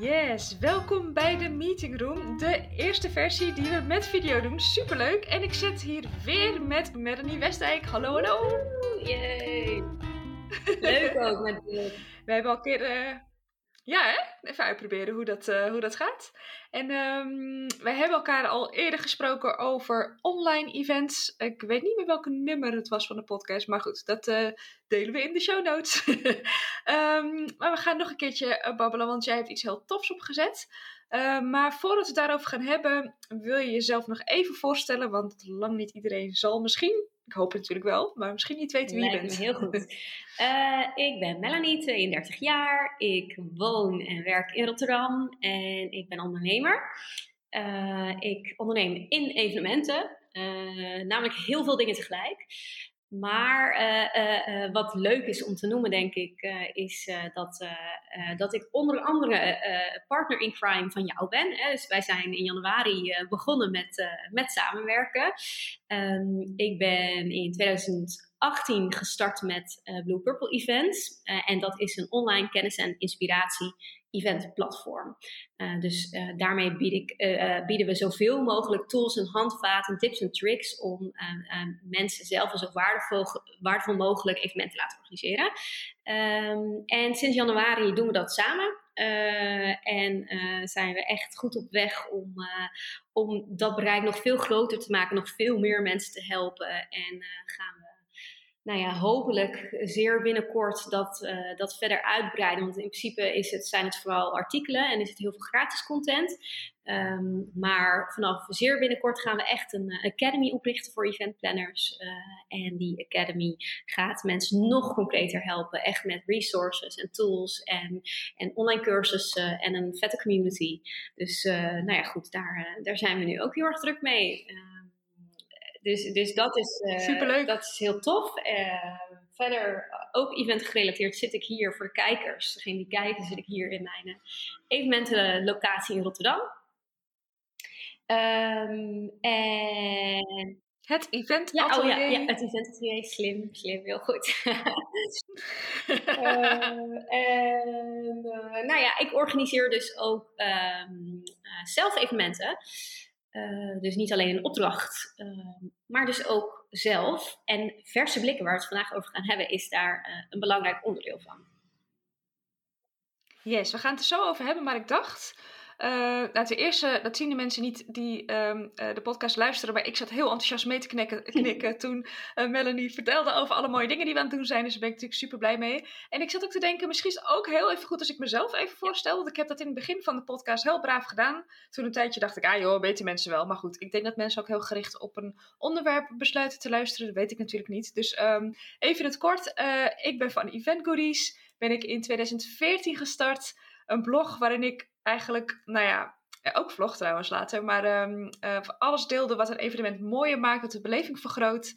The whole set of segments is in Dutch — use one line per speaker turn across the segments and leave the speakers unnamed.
Yes, welkom bij de Meeting Room. De eerste versie die we met video doen. Superleuk. En ik zit hier weer met Melanie Westdijk. Hallo, hallo.
Yay. Leuk ook met
We hebben al een keer... eh, ja, hè? Even uitproberen hoe dat, eh, hoe dat gaat. En ehm wij hebben elkaar al eerder gesproken over online events. Ik weet niet meer welke nummer het was van de podcast, maar goed, dat eh, delen we in de show notes. Ehm, maar we gaan nog een keertje eh, babbelen, want jij hebt iets heel tofs opgezet. Eh, maar voordat we het daarover gaan hebben, wil je jezelf nog even voorstellen, want lang niet iedereen zal misschien, ik hoop het natuurlijk wel, maar misschien niet weten wie je
Lijkt
bent.
me heel goed. Eh, ik ben Melanie, 32 jaar. Ik woon en werk in Rotterdam en ik ben ondernemer. Eh, ik onderneem in evenementen, eh, namelijk heel veel dingen tegelijk. Maar eh, eh, eh, wat leuk is om te noemen, denk ik, is dat, dat ik onder andere partner in crime van jou ben. Hè. Dus wij zijn in januari begonnen met, met samenwerken. Ehm, ik ben in 2018 gestart met Blue Purple Events. En dat is een online kennis- en inspiratie event platform. Eh, dus eh, daarmee bied ik, eh, bieden we zoveel mogelijk tools en handvaten, tips en tricks om eh, eh, mensen zelf een zo waardevol, mogelijk evenement te laten organiseren. Ehm, en sinds januari doen we dat samen. En zijn we echt goed op weg om, om dat bereik nog veel groter te maken, nog veel meer mensen te helpen. En gaan nou ja, hopelijk zeer binnenkort dat, eh, dat verder uitbreiden. Want in principe is het, zijn het vooral artikelen en is het heel veel gratis content. Ehm, maar vanaf zeer binnenkort gaan we echt een eh, academy oprichten voor eventplanners. Eh, en die academy gaat mensen nog concreter helpen. Echt met resources en tools en, en online cursussen en een vette community. Dus nou ja, goed, daar, daar zijn we nu ook heel erg druk mee. Ehm, dus, dus dat is, eh,
Superleuk.
dat is heel tof. Eh, verder, eh, ook event gerelateerd, zit ik hier voor de kijkers. Degene die kijken, zit ik hier in mijn evenementenlocatie in Rotterdam. Ehm, en
Het event
ja, oh ja,
atelier.
ja, het event slim, slim, heel goed. En, eh, nou ja, ik organiseer dus ook ehm, eh, zelf evenementen. Eh, dus niet alleen een opdracht, ehm, maar dus ook zelf. En verse blikken, waar we het vandaag over gaan hebben, is daar eh, een belangrijk onderdeel van.
Yes, we gaan het er zo over hebben, maar ik dacht. Eh nou, ten eerste, dat zien de mensen niet die ehm, eh, de podcast luisteren, maar ik zat heel enthousiast mee te knikken, knikken toen eh, Melanie vertelde over alle mooie dingen die we aan het doen zijn. Dus daar ben ik natuurlijk super blij mee. En ik zat ook te denken, misschien is het ook heel even goed als ik mezelf even voorstel. Want ik heb dat in het begin van de podcast heel braaf gedaan. Toen een tijdje dacht ik, ah joh, weten mensen wel. Maar goed, ik denk dat mensen ook heel gericht op een onderwerp besluiten te luisteren. Dat weet ik natuurlijk niet. Dus ehm, even in het kort, ik ben van Event Goodies. Ben ik in 2014 gestart een blog waarin ik eigenlijk, nou ja, ook vlog trouwens later, maar eh, alles deelde wat een evenement mooier maakt, wat de beleving vergroot.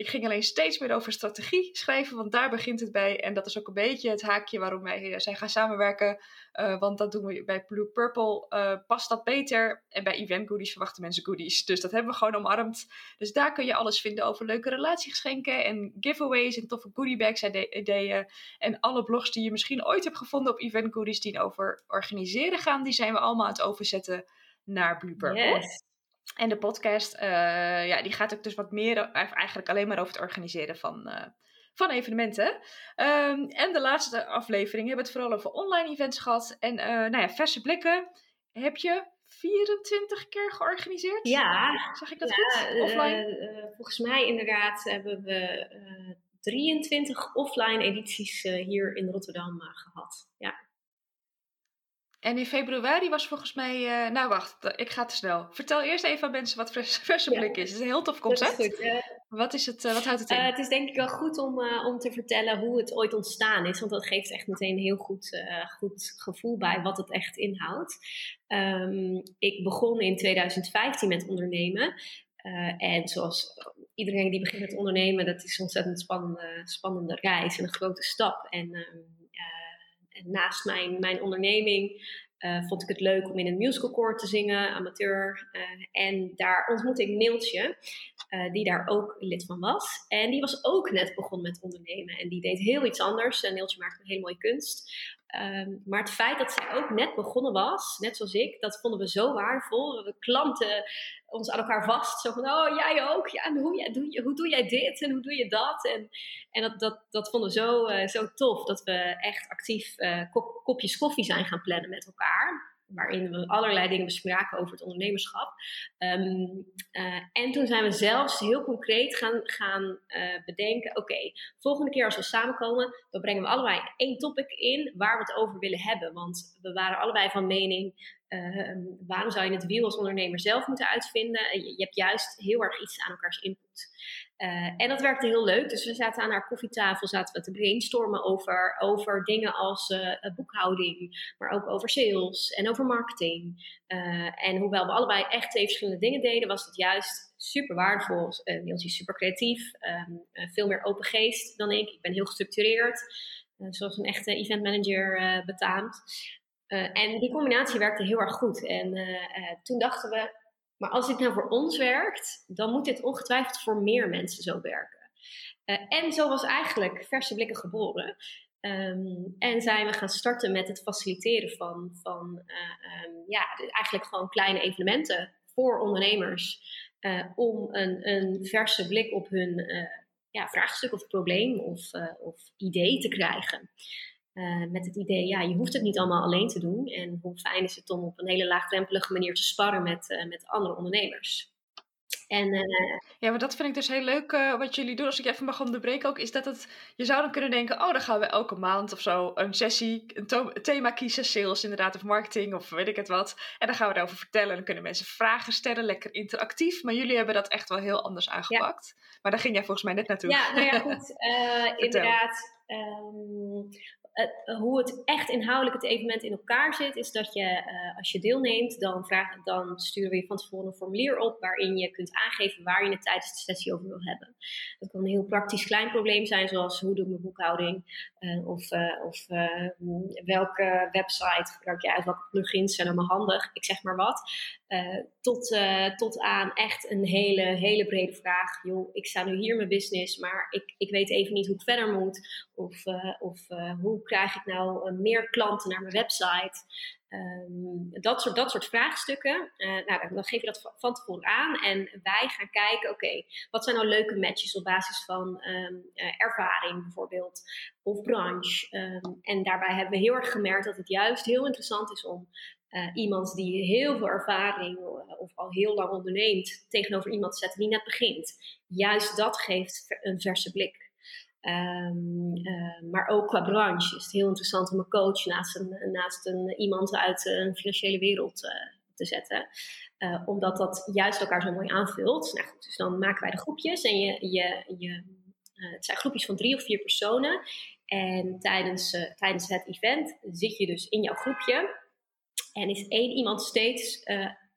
Ik ging alleen steeds meer over strategie schrijven, want daar begint het bij. En dat is ook een beetje het haakje waarom wij zijn gaan samenwerken. Eh, want dat doen we bij Blue Purple, eh, past dat beter. En bij Event Goodies verwachten mensen goodies. Dus dat hebben we gewoon omarmd. Dus daar kun je alles vinden over leuke relatiegeschenken en giveaways en toffe goodiebags en ideeën. En alle blogs die je misschien ooit hebt gevonden op Event Goodies die over organiseren gaan, die zijn we allemaal aan het overzetten naar Blue Purple.
Yes.
En de podcast, eh, ja, die gaat ook dus wat meer, eigenlijk alleen maar over het organiseren van, eh, van evenementen. Ehm, en de laatste aflevering hebben we het vooral over online events gehad. En eh, nou ja, verse blikken heb je 24 keer georganiseerd.
Ja,
Zeg ik dat
ja,
goed? Offline?
volgens mij inderdaad hebben we eh, 23 offline edities hier in Rotterdam eh, gehad. Ja.
En in februari was volgens mij... eh, nou wacht, ik ga te snel. Vertel eerst even aan mensen wat verse, verse
Ja.
blik is. Het is een heel tof
Dat is
concept.
goed.
Wat, is het, eh, wat houdt het in?
Eh, het is denk ik wel goed om, om te vertellen hoe het ooit ontstaan is. Want dat geeft echt meteen een heel goed, goed gevoel bij wat het echt inhoudt. Ehm, ik begon in 2015 met ondernemen. En zoals iedereen die begint met ondernemen, dat is een ontzettend spannende, spannende reis en een grote stap. En, ehm, eh, en naast mijn, mijn onderneming eh, vond ik het leuk om in een musicalkoor te zingen, amateur. Eh, en daar ontmoette ik Neeltje, eh, die daar ook lid van was. En die was ook net begonnen met ondernemen. En die deed heel iets anders. Neeltje maakte een hele mooie kunst. Ehm, maar het feit dat zij ook net begonnen was, net zoals ik, dat vonden we zo waardevol. We klanten ons aan elkaar vast. Zo van, oh jij ook? Ja, en hoe, ja, doe, hoe doe jij dit en hoe doe je dat? En, en dat, dat, dat vonden we zo, uh, zo tof dat we echt actief kop, kopjes koffie zijn gaan plannen met elkaar waarin we allerlei dingen bespraken over het ondernemerschap. Um, uh, en toen zijn we zelfs heel concreet gaan, gaan uh, bedenken: oké, volgende keer als we samenkomen, dan brengen we allebei één topic in waar we het over willen hebben. Want we waren allebei van mening. Uh, waarom zou je het wiel als ondernemer zelf moeten uitvinden? Je, je hebt juist heel erg iets aan elkaars input. Uh, en dat werkte heel leuk. Dus we zaten aan haar koffietafel zaten we te brainstormen over, over dingen als boekhouding, maar ook over sales en over marketing. En hoewel we allebei echt twee verschillende dingen deden, was het juist super waardevol. Niels is super creatief, um, veel meer open geest dan ik. Ik ben heel gestructureerd, zoals een echte event manager betaamt. En die combinatie werkte heel erg goed. En toen dachten we, maar als dit nou voor ons werkt, dan moet dit ongetwijfeld voor meer mensen zo werken. En zo was eigenlijk Verse Blikken geboren. Um, en zijn we gaan starten met het faciliteren van, van um, ja, eigenlijk gewoon kleine evenementen voor ondernemers. Om een, een verse blik op hun ja, vraagstuk of probleem of, of idee te krijgen. Uh, met het idee, ja, je hoeft het niet allemaal alleen te doen. En hoe fijn is het om op een hele laagdrempelige manier te sparren met, uh, met andere ondernemers.
En, uh, ja, maar dat vind ik dus heel leuk wat jullie doen. Als ik even mag onderbreken ook, is dat het, je zou dan kunnen denken, oh, dan gaan we elke maand of zo een sessie, een thema kiezen, sales inderdaad, of marketing, of weet ik het wat. En dan gaan we daarover vertellen en dan kunnen mensen vragen stellen, lekker interactief. Maar jullie hebben dat echt wel heel anders aangepakt. Ja. Maar daar ging jij volgens mij net naartoe.
Ja, nou ja, goed. inderdaad. Um, hoe het echt inhoudelijk het evenement in elkaar zit, is dat je uh, als je deelneemt, dan, vraag, dan sturen we je van tevoren een formulier op waarin je kunt aangeven waar je het tijdens de sessie over wil hebben. Dat kan een heel praktisch klein probleem zijn, zoals hoe doe ik mijn boekhouding, uh, of, of welke website gebruik je uit, welke plugins zijn allemaal handig, ik zeg maar wat. tot, tot aan echt een hele, hele brede vraag. Joh, ik sta nu hier mijn business, maar ik, ik weet even niet hoe ik verder moet, of, of hoe krijg ik nou uh, meer klanten naar mijn website? Um, dat, soort, dat soort vraagstukken. Uh, nou, dan geef je dat van tevoren aan. En wij gaan kijken, oké, wat zijn nou leuke matches op basis van um, uh, ervaring bijvoorbeeld, of branche. Um, en daarbij hebben we heel erg gemerkt dat het juist heel interessant is om iemand die heel veel ervaring of al heel lang onderneemt, tegenover iemand te zetten die net begint. Juist dat geeft een verse blik. Um, uh, maar ook qua branche is het heel interessant om een coach naast, een, naast een, iemand uit een financiële wereld uh, te zetten. Omdat dat juist elkaar zo mooi aanvult. Nou goed, dus dan maken wij de groepjes en je, je, je, het zijn groepjes van drie of vier personen. En tijdens, tijdens het event zit je dus in jouw groepje. En is één iemand steeds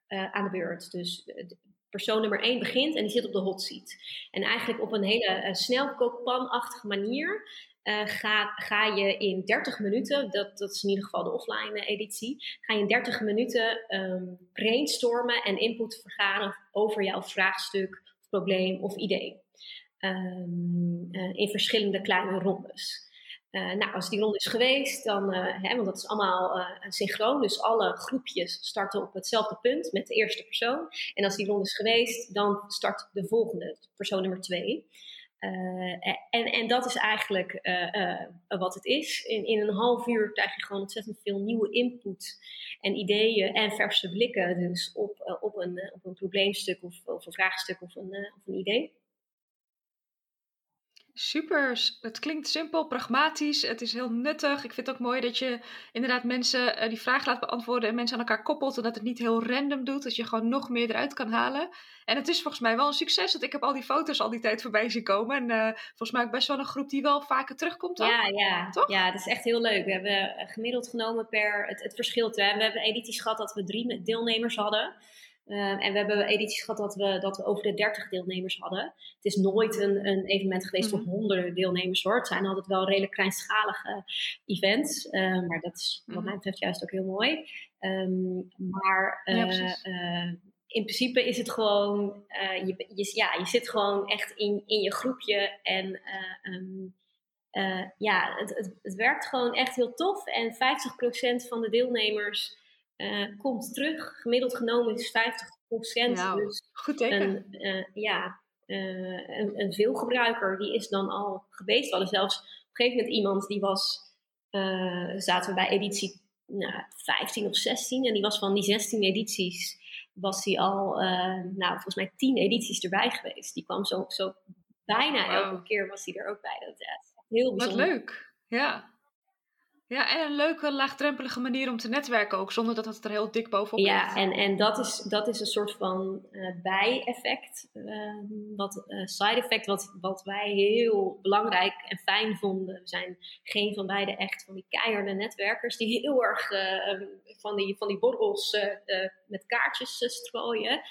aan de beurt. Dus persoon nummer 1 begint en die zit op de hot seat. En eigenlijk op een hele uh, snelkookpanachtige manier uh, ga, ga je in 30 minuten, dat, dat is in ieder geval de offline uh, editie, ga je in 30 minuten um, brainstormen en input vergaren over jouw vraagstuk, probleem of idee. Um, in verschillende kleine rondes. Uh, nou, als die ronde is geweest, dan, uh, hè, want dat is allemaal uh, synchroon, dus alle groepjes starten op hetzelfde punt met de eerste persoon. En als die ronde is geweest, dan start de volgende, persoon nummer twee. en, en dat is eigenlijk wat het is. In, in een half uur krijg je gewoon ontzettend veel nieuwe input en ideeën en verse blikken dus op, op, een, op een probleemstuk of, of een vraagstuk of een, of een idee.
Super, het klinkt simpel, pragmatisch, het is heel nuttig. Ik vind het ook mooi dat je inderdaad mensen uh, die vraag laat beantwoorden en mensen aan elkaar koppelt. En dat het niet heel random doet, dat je gewoon nog meer eruit kan halen. En het is volgens mij wel een succes, want ik heb al die foto's al die tijd voorbij zien komen. En uh, volgens mij ook best wel een groep die wel vaker terugkomt. Dan.
Ja, ja. Toch? ja, dat is echt heel leuk. We hebben gemiddeld genomen per, het, het verschilt. We hebben edities gehad dat we drie deelnemers hadden. Uh, en we hebben edities gehad dat we, dat we over de 30 deelnemers hadden. Het is nooit een, een evenement geweest mm -hmm. voor honderden deelnemers hoor. Het zijn altijd wel redelijk kleinschalige events. Uh, maar dat is wat mij betreft juist ook heel mooi. Um, maar uh, in principe is het gewoon, je, je, ja, je zit gewoon echt in, in je groepje en um, ja, het, het, het, werkt gewoon echt heel tof. En 50% van de deelnemers komt terug. Gemiddeld genomen is 50%.
Nou, dus goed teken.
Een, ja, een, een veelgebruiker die is dan al geweest. We hadden zelfs op een gegeven moment iemand die was, zaten we bij editie nou, 15 of 16. En die was van die 16 edities, was hij al, nou, volgens mij 10 edities erbij geweest. Die kwam zo, zo bijna elke keer was hij er ook bij. Dat is heel bijzonder.
Wat leuk, ja. Ja, en een leuke, laagdrempelige manier om te netwerken ook, zonder dat het er heel dik bovenop
Ja, en, en dat, is, dat is een soort van uh, bijeffect, uh, wat uh, side effect, wat, wat wij heel belangrijk en fijn vonden. We zijn geen van beide echt van die keiharde netwerkers die heel erg van, die, van die borrels met kaartjes strooien.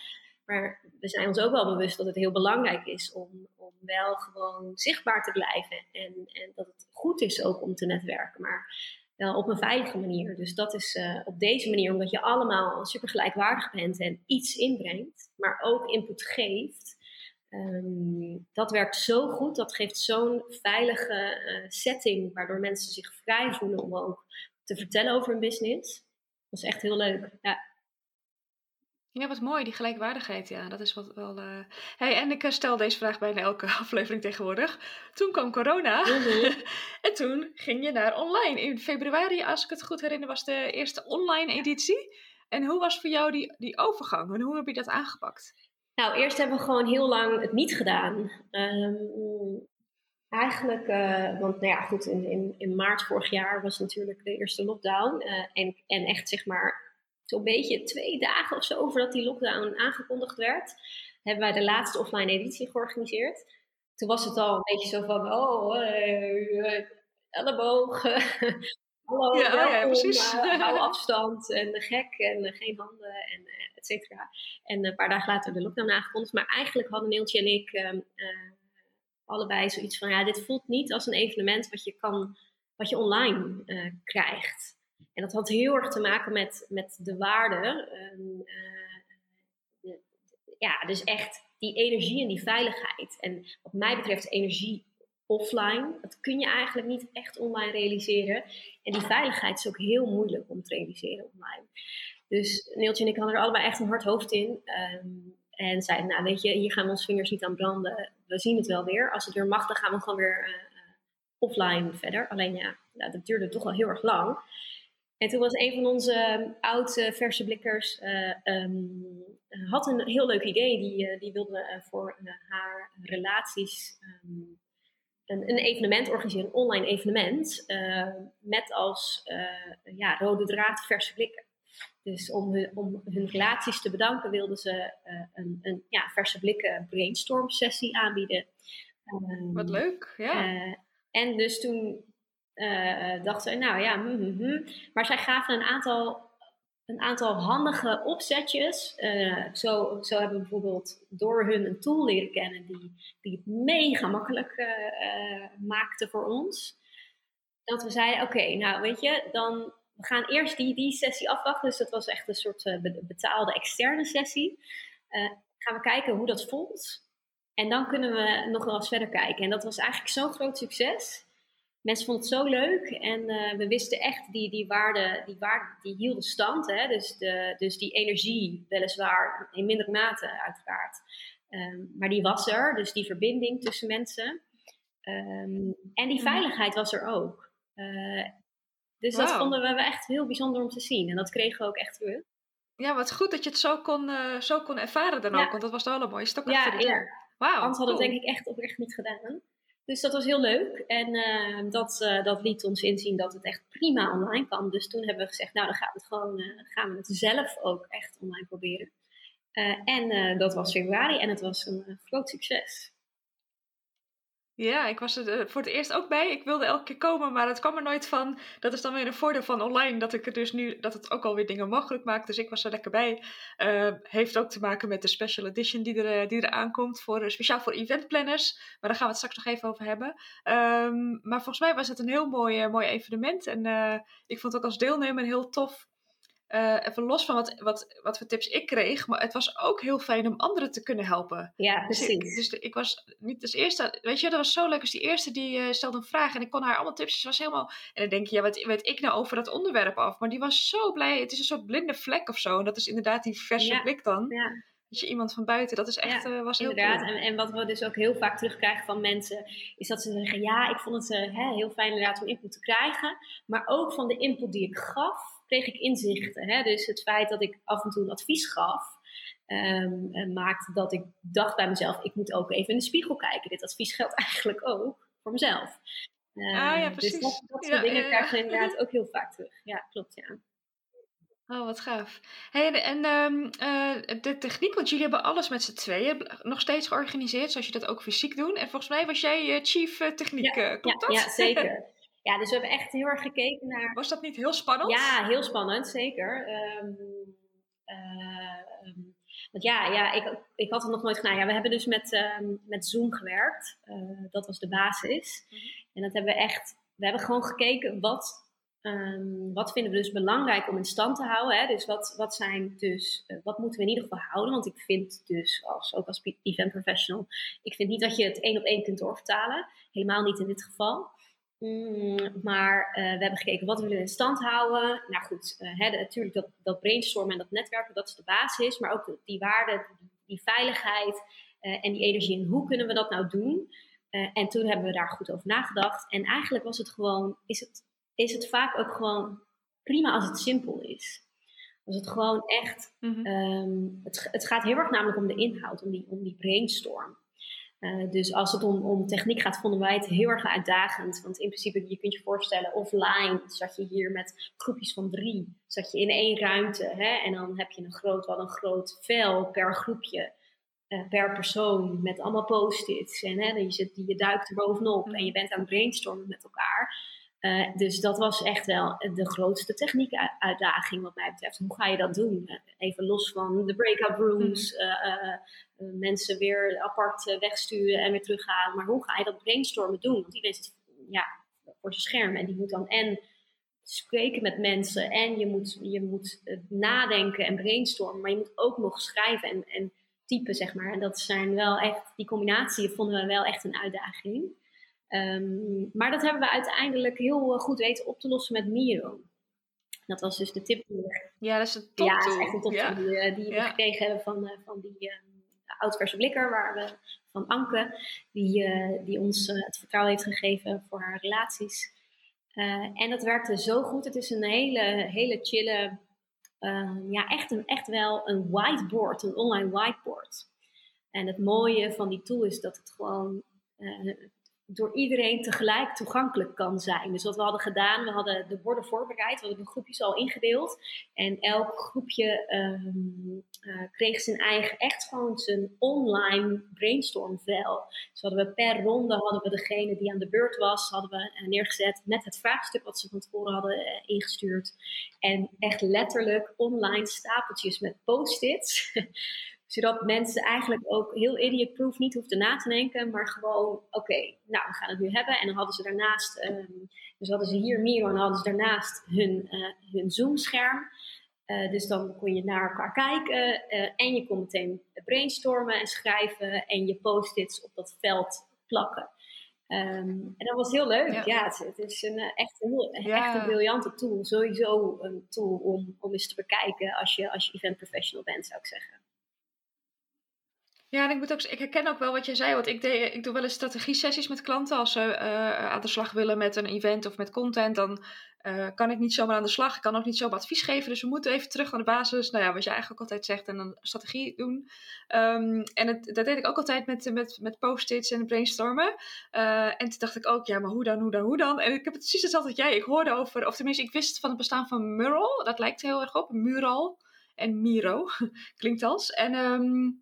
Maar we zijn ons ook wel bewust dat het heel belangrijk is om, om wel gewoon zichtbaar te blijven. En, en dat het goed is ook om te netwerken, maar wel op een veilige manier. Dus dat is uh, op deze manier, omdat je allemaal super gelijkwaardig bent en iets inbrengt, maar ook input geeft. Um, dat werkt zo goed, dat geeft zo'n veilige uh, setting, waardoor mensen zich vrij voelen om ook te vertellen over hun business. Dat is echt heel leuk. Ja.
Ja, wat mooi, die gelijkwaardigheid. Ja, dat is wat wel. Uh... Hey, en ik stel deze vraag bijna elke aflevering tegenwoordig. Toen kwam corona. Mhm. en toen ging je naar online. In februari, als ik het goed herinner, was de eerste online editie. En hoe was voor jou die, die overgang en hoe heb je dat aangepakt?
Nou, eerst hebben we gewoon heel lang het niet gedaan. Um, eigenlijk, uh, want nou ja, goed, in, in, in maart vorig jaar was natuurlijk de eerste lockdown. Uh, en, en echt zeg maar zo'n beetje twee dagen of zo voordat die lockdown aangekondigd werd, hebben wij de laatste offline editie georganiseerd. Toen was het al een beetje zo van, oh, uh, elleboog, hallo, ja, welkom, ja, precies. Uh, hou afstand en gek en geen handen en et cetera. En een paar dagen later de lockdown aangekondigd. Maar eigenlijk hadden Neeltje en ik ehm, allebei zoiets van, ja, dit voelt niet als een evenement wat je kan, wat je online krijgt. En dat had heel erg te maken met, met de waarde. Uh, ja, dus echt die energie en die veiligheid. En wat mij betreft energie offline, dat kun je eigenlijk niet echt online realiseren. En die veiligheid is ook heel moeilijk om te realiseren online. Dus Neeltje en ik hadden er allebei echt een hard hoofd in. Um, en zeiden, nou weet je, hier gaan we onze vingers niet aan branden. We zien het wel weer. Als het weer mag, dan gaan we gewoon weer uh, offline verder. Alleen ja, nou, dat duurde toch wel heel erg lang. En toen was een van onze ehm, oude verse blikkers, uh, um, had een heel leuk idee. Die, uh, die wilde uh, voor haar relaties um, een, een, evenement organiseren, een online evenement. met als ja, rode draad verse blikken. Dus om hun, om hun relaties te bedanken wilden ze een, een ja, verse blikken brainstorm sessie aanbieden.
Wat leuk, ja.
en dus toen uh, dachten ze, nou ja, hm, hm, hm. maar zij gaven een aantal, een aantal handige opzetjes. Uh, zo, zo hebben we bijvoorbeeld door hun een tool leren kennen die, die het mega makkelijk maakte voor ons. Dat we zeiden, oké, nou weet je, dan we gaan eerst die, die sessie afwachten. Dus dat was echt een soort betaalde externe sessie. gaan we kijken hoe dat voelt. En dan kunnen we nog wel eens verder kijken. En dat was eigenlijk zo'n groot succes mensen vonden het zo leuk en uh, we wisten echt, die, die waarde, die waarde die hielden stand. Hè? Dus, de, dus die energie, weliswaar in mindere mate uiteraard. Um, maar die was er, dus die verbinding tussen mensen. Um, en die veiligheid was er ook. Uh, dus wow. dat vonden we echt heel bijzonder om te zien. En dat kregen we ook echt terug.
Ja, wat goed dat je het zo kon, uh, zo kon ervaren dan ook. Want dat was wel een mooie stok
ja, ja. Wauw, Anders hadden we het denk ik echt oprecht niet gedaan. Dus dat was heel leuk. En uh, dat, uh, dat liet ons inzien dat het echt prima online kan. Dus toen hebben we gezegd, nou dan gaan we het gewoon uh, gaan we het zelf ook echt online proberen. en dat was februari en het was een groot succes.
Ja, ik was er eh, voor het eerst ook bij. Ik wilde elke keer komen, maar het kwam er nooit van. Dat is dan weer een voordeel van online, dat ik er dus nu, dat het ook alweer dingen mogelijk maakt. Dus ik was er lekker bij. Uh, heeft ook te maken met de special edition die er, eh, die er aankomt, voor, speciaal voor eventplanners. Maar daar gaan we het straks nog even over hebben. Um, maar volgens mij was het een heel mooi, mooi evenement. En ik vond het ook als deelnemer heel tof uh, even los van wat, wat, wat voor tips ik kreeg, maar het was ook heel fijn om anderen te kunnen helpen.
Ja, precies.
Dus ik, dus ik was niet als eerste, weet je, dat was zo leuk als die eerste die uh, stelde een vraag en ik kon haar allemaal tips, ze was helemaal, en dan denk je, ja, wat weet ik nou over dat onderwerp af? Maar die was zo blij, het is een soort blinde vlek of zo, en dat is inderdaad die verse blik dan. Ja. Dat je iemand van buiten, dat is echt, ja, uh, was heel
Inderdaad, en, en wat we dus ook heel vaak terugkrijgen van mensen, is dat ze zeggen, ja, ik vond het hè, heel fijn inderdaad om input te krijgen, maar ook van de input die ik gaf, kreeg ik inzichten. Hè? Dus het feit dat ik af en toe een advies gaf, um, maakte dat ik dacht bij mezelf: ik moet ook even in de spiegel kijken. Dit advies geldt eigenlijk ook voor mezelf.
Uh, ah ja, precies.
Dus dat, dat soort dingen krijg je inderdaad ook heel vaak terug. Ja, klopt, ja.
Oh, wat gaaf. Hey, en um, de techniek, want jullie hebben alles met z'n tweeën nog steeds georganiseerd, zoals je dat ook fysiek doet. En volgens mij was jij chief techniek,
ja,
klopt
ja,
dat?
Ja, zeker. Ja, dus we hebben echt heel erg gekeken naar.
Was dat niet heel spannend?
Ja, heel spannend, zeker. Um, want ja, ja ik, ik had het nog nooit gedaan. Ja, we hebben dus met, um, met Zoom gewerkt. Uh, dat was de basis. Mm -hmm. En dat hebben we echt. We hebben gewoon gekeken wat, wat vinden we dus belangrijk om in stand te houden. Hè? Dus wat, wat zijn dus, uh, wat moeten we in ieder geval houden? Want ik vind dus, als, ook als event professional, ik vind niet dat je het één op één kunt doorvertalen. Helemaal niet in dit geval. Mm, maar uh, we hebben gekeken wat we willen in stand houden. Nou goed, uh, hè, natuurlijk dat, dat brainstormen en dat netwerken, dat is de basis. Maar ook die waarde, die, die veiligheid uh, en die energie. En hoe kunnen we dat nou doen? en toen hebben we daar goed over nagedacht. En eigenlijk was het gewoon, is het, is het vaak ook gewoon prima als het simpel is. Als het gewoon echt, mm -hmm. um, het, het gaat heel erg namelijk om de inhoud, om die, om die brainstorm. Uh, dus als het om, om, techniek gaat, vonden wij het heel erg uitdagend. Want in principe, je kunt je voorstellen, offline zat je hier met groepjes van drie. Zat je in één ruimte. Hè? En dan heb je een groot, wel een groot vel per groepje, uh, per persoon. Met allemaal post-its. En hè, je, zit, je duikt er bovenop en je bent aan het brainstormen met elkaar. Uh, dus dat was echt wel de grootste techniekuitdaging wat mij betreft. Hoe ga je dat doen? Even los van de breakout rooms, mm. uh, uh, mensen weer apart wegsturen en weer terughalen. Maar hoe ga je dat brainstormen doen? Want iedereen zit ja, voor zijn scherm en die moet dan en spreken met mensen en je moet, je moet nadenken en brainstormen. Maar je moet ook nog schrijven en, en typen, zeg maar. En dat zijn wel echt, die combinatie vonden we wel echt een uitdaging. Um, maar dat hebben we uiteindelijk heel goed weten op te lossen met Miro. Dat was dus de tip die we...
Ja, dat is een top
Ja, dat is echt een top ja. die, eh, die ja. we gekregen hebben van, uh, van die uh, oud-verse blikker waar we, van Anke. Die, uh, die ons het vertrouwen heeft gegeven voor haar relaties. en dat werkte zo goed. Het is een hele, hele chille... ja, echt, een, echt wel een whiteboard, een online whiteboard. En het mooie van die tool is dat het gewoon door iedereen tegelijk toegankelijk kan zijn. Dus wat we hadden gedaan, we hadden de borden voorbereid, we hadden de groepjes al ingedeeld. En elk groepje um, uh, kreeg zijn eigen, echt gewoon zijn online brainstormvel. Dus hadden we per ronde, hadden we degene die aan de beurt was, hadden we neergezet met het vraagstuk wat ze van tevoren hadden uh, ingestuurd. En echt letterlijk online stapeltjes met post-its. zodat mensen eigenlijk ook heel idiot-proof niet hoefden na te denken, maar gewoon, oké, okay, nou, we gaan het nu hebben. En dan hadden ze daarnaast, um, dus hadden ze hier Miro en hadden ze daarnaast hun, uh, hun Zoom-scherm. Uh, dus dan kon je naar elkaar kijken uh, en je kon meteen brainstormen en schrijven en je post-its op dat veld plakken. Um, en dat was heel leuk. Ja, ja het, het, is een, echt, een ja. echt een briljante tool. Sowieso een tool om, om eens te bekijken als je, als je event professional bent, zou ik zeggen.
Ja, en ik, moet ook, ik herken ook wel wat jij zei. Want ik, deed, ik doe wel eens strategie-sessies met klanten. Als ze uh, aan de slag willen met een event of met content, dan uh, kan ik niet zomaar aan de slag. Ik kan ook niet zomaar advies geven. Dus we moeten even terug naar de basis. Nou ja, wat je eigenlijk altijd zegt. En dan strategie doen. Um, en het, dat deed ik ook altijd met, met, met post-its en brainstormen. Uh, en toen dacht ik ook, ja, maar hoe dan, hoe dan, hoe dan? En ik heb het precies hetzelfde als jij. Ik hoorde over, of tenminste, ik wist van het bestaan van Mural. Dat lijkt heel erg op. Mural en Miro klinkt als. En... Um,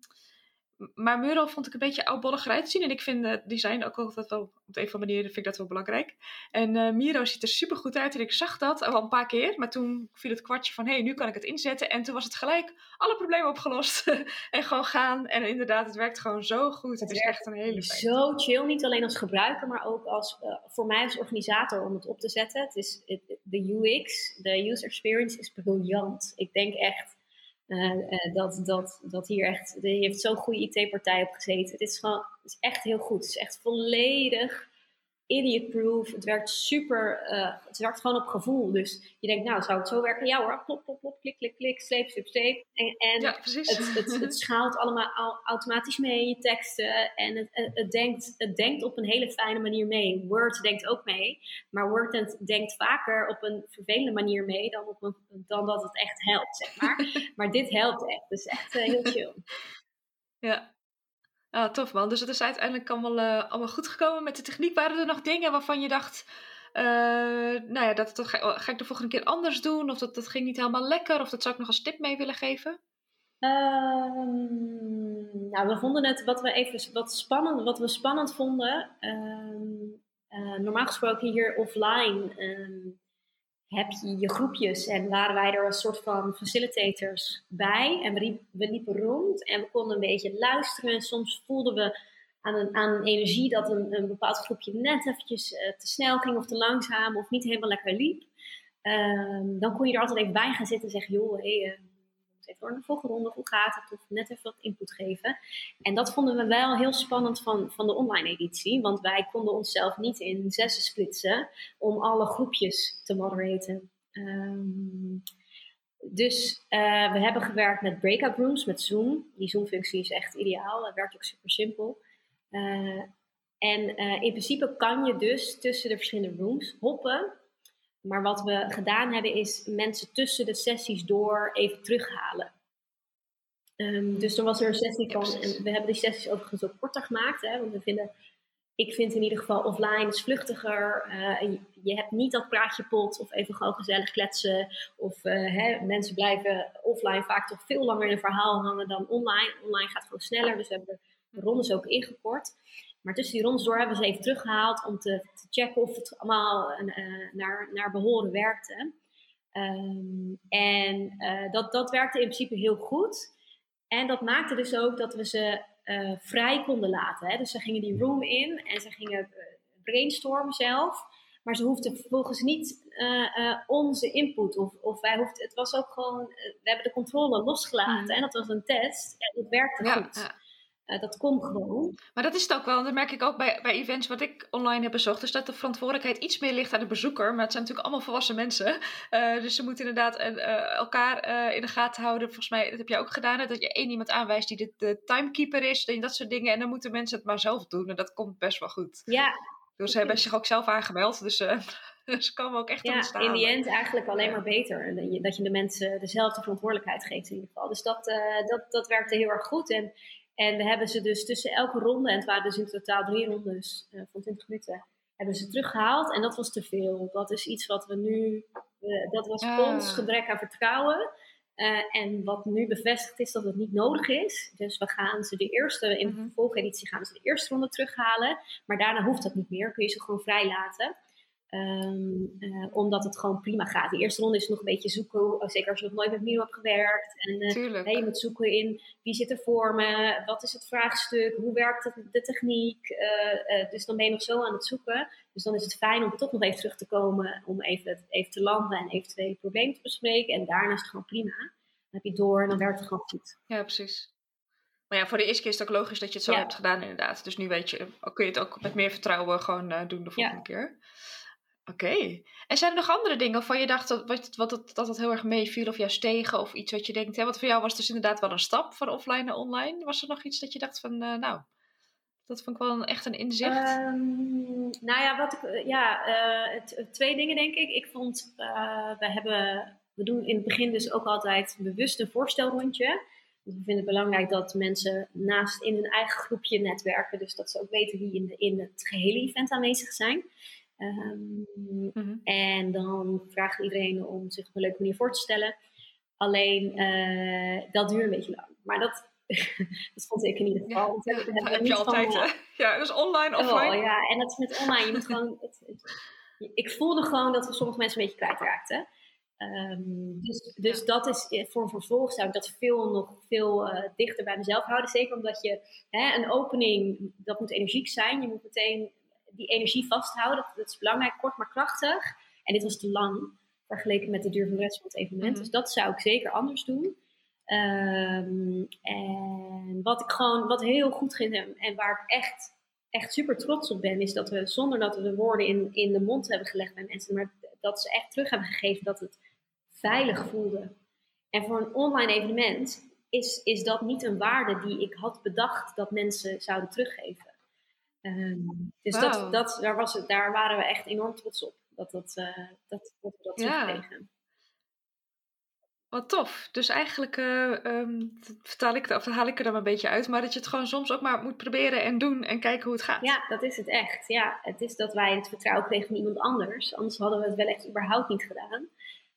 maar Mural vond ik een beetje oudbollig eruit zien. En ik vind uh, design ook altijd wel, op een of andere manier vind ik dat wel belangrijk. En uh, Miro ziet er super goed uit. En ik zag dat al een paar keer. Maar toen viel het kwartje van, hé, hey, nu kan ik het inzetten. En toen was het gelijk alle problemen opgelost. en gewoon gaan. En inderdaad, het werkt gewoon zo goed. Het, het is echt een hele fijn.
Zo chill, niet alleen als gebruiker, maar ook als, uh, voor mij als organisator om het op te zetten. Het is, de UX, de user experience is briljant. Ik denk echt uh, dat, dat, dat hier echt, je heeft zo'n goede IT-partij op gezeten. Het is gewoon, het is echt heel goed. Het is echt volledig idiot-proof. Het werkt super, uh, het werkt gewoon op gevoel. Dus je denkt, nou, zou het zo werken? Ja hoor, plop, plop, plop, klik, klik, klik, sleep, sleep, sleep. En, en
ja.
Het, het, het, schaalt allemaal automatisch mee, je teksten. En het, het, het, denkt, het denkt op een hele fijne manier mee. Word denkt ook mee. Maar Word denkt vaker op een vervelende manier mee dan, op een, dan dat het echt helpt, zeg maar. maar dit helpt echt. Dus echt uh, heel chill.
Ja, Ah, tof man. Dus het is uiteindelijk allemaal, uh, allemaal goed gekomen met de techniek. Waren er nog dingen waarvan je dacht, uh, nou ja, dat, dat ga, ga, ik de volgende keer anders doen? Of dat, dat ging niet helemaal lekker? Of dat zou ik nog als tip mee willen geven?
Um, nou, we vonden het wat we even wat spannend, wat we spannend vonden. Um, uh, normaal gesproken hier offline um, heb je je groepjes en waren wij er als soort van facilitators bij. En we, liepen rond en we konden een beetje luisteren. En soms voelden we aan een, aan een energie dat een, een bepaald groepje net eventjes uh, te snel ging of te langzaam of niet helemaal lekker liep. Um, dan kon je er altijd even bij gaan zitten en zeggen, joh, hey, even door de volgende ronde, hoe gaat het? Of net even wat input geven. En dat vonden we wel heel spannend van, van de online editie, want wij konden onszelf niet in zessen splitsen om alle groepjes te moderaten. Um, dus uh, we hebben gewerkt met breakout rooms, met Zoom. Die Zoom-functie is echt ideaal. Het werkt ook super simpel. Uh, en uh, in principe kan je dus tussen de verschillende rooms hoppen maar wat we gedaan hebben is mensen tussen de sessies door even terughalen. Um, dus er was er een sessie van, en we hebben die sessies overigens ook korter gemaakt, hè, want we vinden, ik vind in ieder geval offline is vluchtiger. Uh, je, je, hebt niet dat praatje pot of even gewoon gezellig kletsen. Of uh, hè, mensen blijven offline vaak toch veel langer in een verhaal hangen dan online. Online gaat gewoon sneller, dus we hebben de rondes ook ingekort. Maar tussen die rondes door hebben we ze even teruggehaald om te, te checken of het allemaal uh, naar, naar behoren werkte. Um, en uh, dat, dat werkte in principe heel goed. En dat maakte dus ook dat we ze uh, vrij konden laten. Hè? Dus ze gingen die room in en ze gingen brainstormen zelf. Maar ze hoefden vervolgens niet onze input. Of, of wij hoefden, het was ook gewoon, we hebben de controle losgelaten. Mm. En dat was een test. En het werkte
ja,
goed.
Ja.
Uh, dat komt gewoon.
Maar dat is het ook wel. Dat merk ik ook bij, bij events wat ik online heb bezocht. Dus dat de verantwoordelijkheid iets meer ligt aan de bezoeker. Maar het zijn natuurlijk allemaal volwassen mensen. Uh, dus ze moeten inderdaad uh, elkaar in de gaten houden. Volgens mij, dat heb jij ook gedaan. Hè? Dat je één iemand aanwijst die de, de timekeeper is. En dat soort dingen. En dan moeten mensen het maar zelf doen. En dat komt best wel goed.
Ja.
Dus ze hebben zich ook zelf aangemeld. Dus ze komen ook echt
ja,
te staan.
in die end eigenlijk alleen maar beter. Dat je de mensen dezelfde verantwoordelijkheid geeft in ieder geval. Dus dat, dat, dat werkte heel erg goed. En en we hebben ze dus tussen elke ronde, en het waren dus in totaal drie rondes uh, van 20 minuten, hebben ze teruggehaald. En dat was te veel. Dat is iets wat we nu, uh, dat was
Ah.
ons gebrek aan vertrouwen. Uh, en wat nu bevestigd is dat het niet nodig is. Dus we gaan ze de eerste, in de
Mhm.
vervolgeditie gaan ze de eerste ronde terughalen. Maar daarna hoeft dat niet meer. Kun je ze gewoon vrij laten. Um, uh, omdat het gewoon prima gaat. De eerste ronde is nog een beetje zoeken, zeker als je nog nooit met Miro hebt gewerkt. En uh,
Tuurlijk.
je moet zoeken in wie zit er voor me, wat is het vraagstuk, hoe werkt het, de techniek. Uh, dus dan ben je nog zo aan het zoeken. Dus dan is het fijn om toch nog even terug te komen, om even, even te landen en eventuele problemen te bespreken. En daarna is het gewoon prima. Dan heb je het door en dan werkt het gewoon goed.
Ja, precies. Maar ja, voor de eerste keer is het ook logisch dat je het zo
Ja.
hebt gedaan, inderdaad. Dus nu weet je, kun je het ook met meer vertrouwen gewoon eh, doen de volgende keer. Oké. En zijn er nog andere dingen waarvan je dacht dat, wat, wat, dat, dat het heel erg meeviel of juist tegen? Of iets wat je denkt, hè, want voor jou was het dus inderdaad wel een stap van offline naar online. Was er nog iets dat je dacht van, eh, nou, dat vond ik wel een, echt een inzicht?
Um, nou ja, wat ik, ja uh, het, het, twee dingen denk ik. Ik vond, we hebben, we doen in het begin dus ook altijd bewust een voorstelrondje. Dus we vinden het belangrijk dat mensen naast in hun eigen groepje netwerken. Dus dat ze ook weten wie in, de, in het gehele event aanwezig zijn. Um, mm-hmm. En dan vraagt iedereen om zich op een leuke manier voor te stellen. Alleen uh, dat duurt een beetje lang. Maar dat dat vond ik in ieder geval.
Ja, dat heb, je altijd. Van, ja, dus online, oh, offline.
Oh, ja, en dat is met online. Je moet gewoon, het, ik voelde gewoon dat we sommige mensen een beetje kwijtraakten. Um, dus, dus dat is eh, voor een vervolg zou ik dat veel nog veel uh, dichter bij mezelf houden. Zeker omdat je hè, een opening, dat moet energiek zijn. Je moet meteen die energie vasthouden. Dat, is belangrijk, kort maar krachtig. En dit was te lang vergeleken met de duur van de rest van het evenement. Mhm. Dus dat zou ik zeker anders doen. Um, en wat ik gewoon, wat heel goed ging en, en waar ik echt, echt super trots op ben, is dat we zonder dat we de woorden in, in de mond hebben gelegd bij mensen, maar dat ze echt terug hebben gegeven dat het veilig voelde. En voor een online evenement is, is dat niet een waarde die ik had bedacht dat mensen zouden teruggeven. Um, dus dat, dat, daar, was het, daar waren we echt enorm trots op. Dat, dat, uh, dat, dat we dat ja. terugkregen.
Wat tof. Dus eigenlijk uh, um, vertaal ik, of haal ik er dan een beetje uit, maar dat je het gewoon soms ook maar moet proberen en doen en kijken hoe het gaat.
Ja, dat is het echt. Ja, het is dat wij het vertrouwen kregen van iemand anders. Anders hadden we het wel echt überhaupt niet gedaan.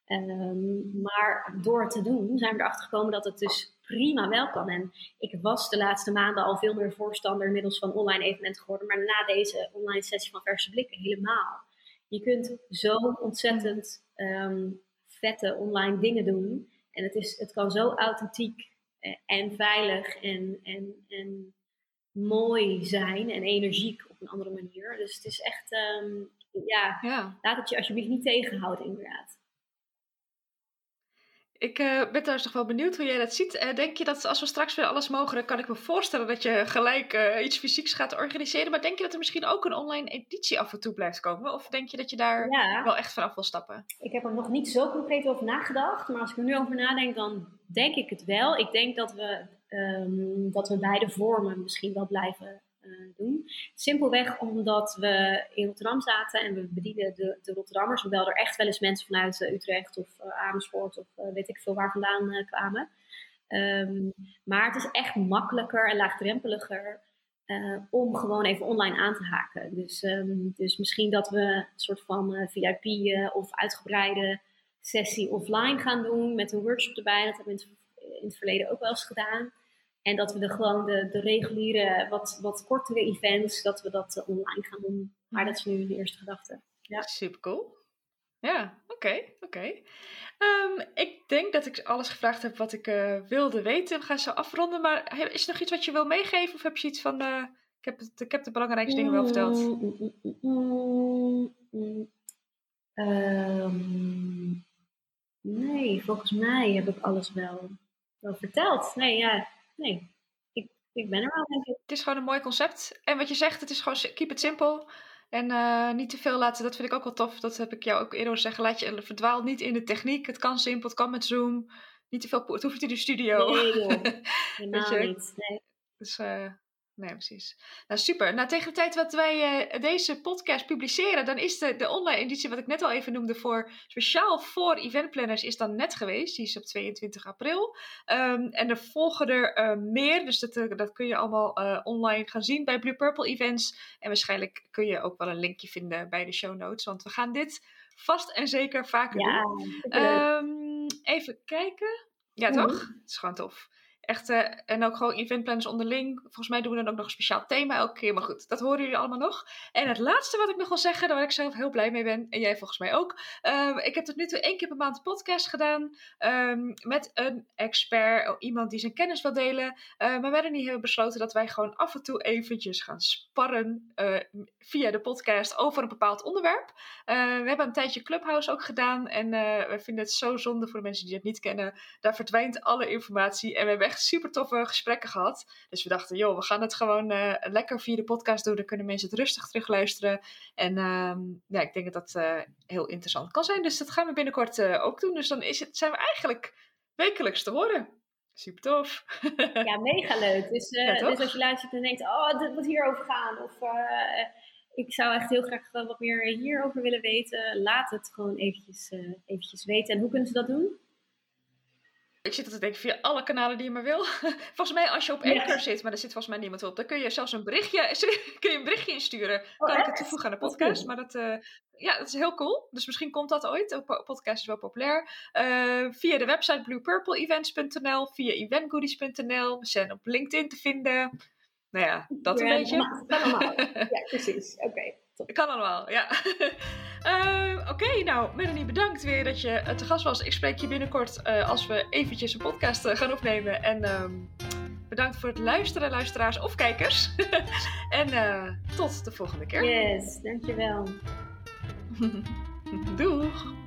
Um, maar door het te doen zijn we erachter gekomen dat het dus prima wel kan. En ik was de laatste maanden al veel meer voorstander inmiddels van online evenementen geworden. Maar na deze online sessie van Verse Blikken helemaal. Je kunt zo ontzettend um, vette online dingen doen. En het, is, het kan zo authentiek eh, en veilig en, en, en mooi zijn en energiek op een andere manier. Dus het is echt, um, ja, ja, laat het je alsjeblieft niet tegenhouden inderdaad.
Ik uh, ben trouwens nog wel benieuwd hoe jij dat ziet. Uh, denk je dat als we straks weer alles mogen, dan kan ik me voorstellen dat je gelijk uh, iets fysieks gaat organiseren. Maar denk je dat er misschien ook een online editie af en toe blijft komen? Of denk je dat je daar wel echt vanaf wil stappen?
Ik heb er nog niet zo concreet over nagedacht. Maar als ik er nu over nadenk, dan denk ik het wel. Ik denk dat we, um, dat we beide vormen misschien wel blijven eh, doen. Simpelweg omdat we in Rotterdam zaten en we bedienen de, de Rotterdammers, hoewel er echt wel eens mensen vanuit uh, Utrecht of uh, Amersfoort of weet ik veel waar vandaan kwamen. Um, maar het is echt makkelijker en laagdrempeliger om gewoon even online aan te haken. Dus, um, dus misschien dat we een soort van VIP of uitgebreide sessie offline gaan doen met een workshop erbij. Dat hebben we in het verleden ook wel eens gedaan. En dat we de, gewoon de, de reguliere, wat, wat kortere events, dat we dat eh, online gaan doen. Maar dat is nu de eerste gedachte.
Ja. Super cool. Ja, oké, oké. Ehm, ik denk dat ik alles gevraagd heb wat ik uh, wilde weten. We gaan zo afronden. Maar is er nog iets wat je wil meegeven? Of heb je iets van, uh, ik, heb het, ik heb de belangrijkste dingen wel verteld?
Um, nee, volgens mij heb ik alles wel, wel verteld. Nee, ja, nee, ik, ik ben er wel, denk ik.
Het is gewoon een mooi concept. En wat je zegt, het is gewoon keep it simple. En uh, niet te veel laten, dat vind ik ook wel tof. Dat heb ik jou ook eerder zeggen. Laat je verdwaal niet in de techniek. Het kan simpel, het kan met Zoom. Niet te veel, het hoeft niet in de studio.
Nee joh, helemaal niet. Nee.
Dus uh, Nee, precies. Nou, super. Nou, tegen de tijd dat wij uh, deze podcast publiceren, dan is de, de online editie, wat ik net al even noemde, voor, speciaal voor eventplanners, is dan net geweest. Die is op 22 april. Um, en er volgen er uh, meer, dus dat, uh, dat kun je allemaal online gaan zien bij Blue Purple Events. En waarschijnlijk kun je ook wel een linkje vinden bij de show notes, want we gaan dit vast en zeker vaker ja, doen. Um, even kijken. Ja, toch? Het is gewoon tof. Echt, uh, en ook gewoon eventplanners onderling. Volgens mij doen we dan ook nog een speciaal thema elke keer. Maar goed, dat horen jullie allemaal nog. En het laatste wat ik nog wil zeggen, waar ik zelf heel blij mee ben. En jij volgens mij ook. Uh, ik heb tot nu toe één keer per maand een podcast gedaan. Um, met een expert. Iemand die zijn kennis wil delen. Uh, maar wij niet hebben besloten dat wij gewoon af en toe eventjes gaan sparren. Eh, via de podcast over een bepaald onderwerp. we hebben een tijdje Clubhouse ook gedaan. En we vinden het zo zonde voor de mensen die het niet kennen. Daar verdwijnt alle informatie. En we hebben echt super toffe gesprekken gehad. Dus we dachten, joh, we gaan het gewoon uh, lekker via de podcast doen. Dan kunnen mensen het rustig terugluisteren. En uh, ja, ik denk dat dat uh, heel interessant kan zijn. Dus dat gaan we binnenkort eh, ook doen. Dus dan is het, zijn we eigenlijk wekelijks te horen. Super tof.
ja, mega leuk. Dus, dus als je luistert en denkt, oh, dit moet hierover gaan. Of ik zou echt heel graag wat meer hierover willen weten. Laat het gewoon eventjes, eventjes weten. En hoe kunnen ze dat doen?
Ik zit te denken via alle kanalen die je maar wil. volgens mij als je op Anchor zit, maar er zit volgens mij niemand op, dan kun je zelfs een berichtje, kun je een berichtje insturen.
Oh,
kan ik het toevoegen aan de podcast.
cool.
Maar dat, eh, ja, dat is heel cool. Dus misschien komt dat ooit. Podcast is wel populair. Eh, via de website bluepurpleevents.nl, via eventgoodies.nl. We zijn op LinkedIn te vinden. Nou ja, dat een beetje.
allemaal. Ja, precies. Oké. Top.
Kan allemaal, ja. Eh, Oké, nou, Melanie, bedankt weer dat je eh, te gast was. Ik spreek je binnenkort eh, als we eventjes een podcast eh, gaan opnemen. En ehm, bedankt voor het luisteren, luisteraars of kijkers. en tot de volgende keer.
Yes, dankjewel.
Doeg!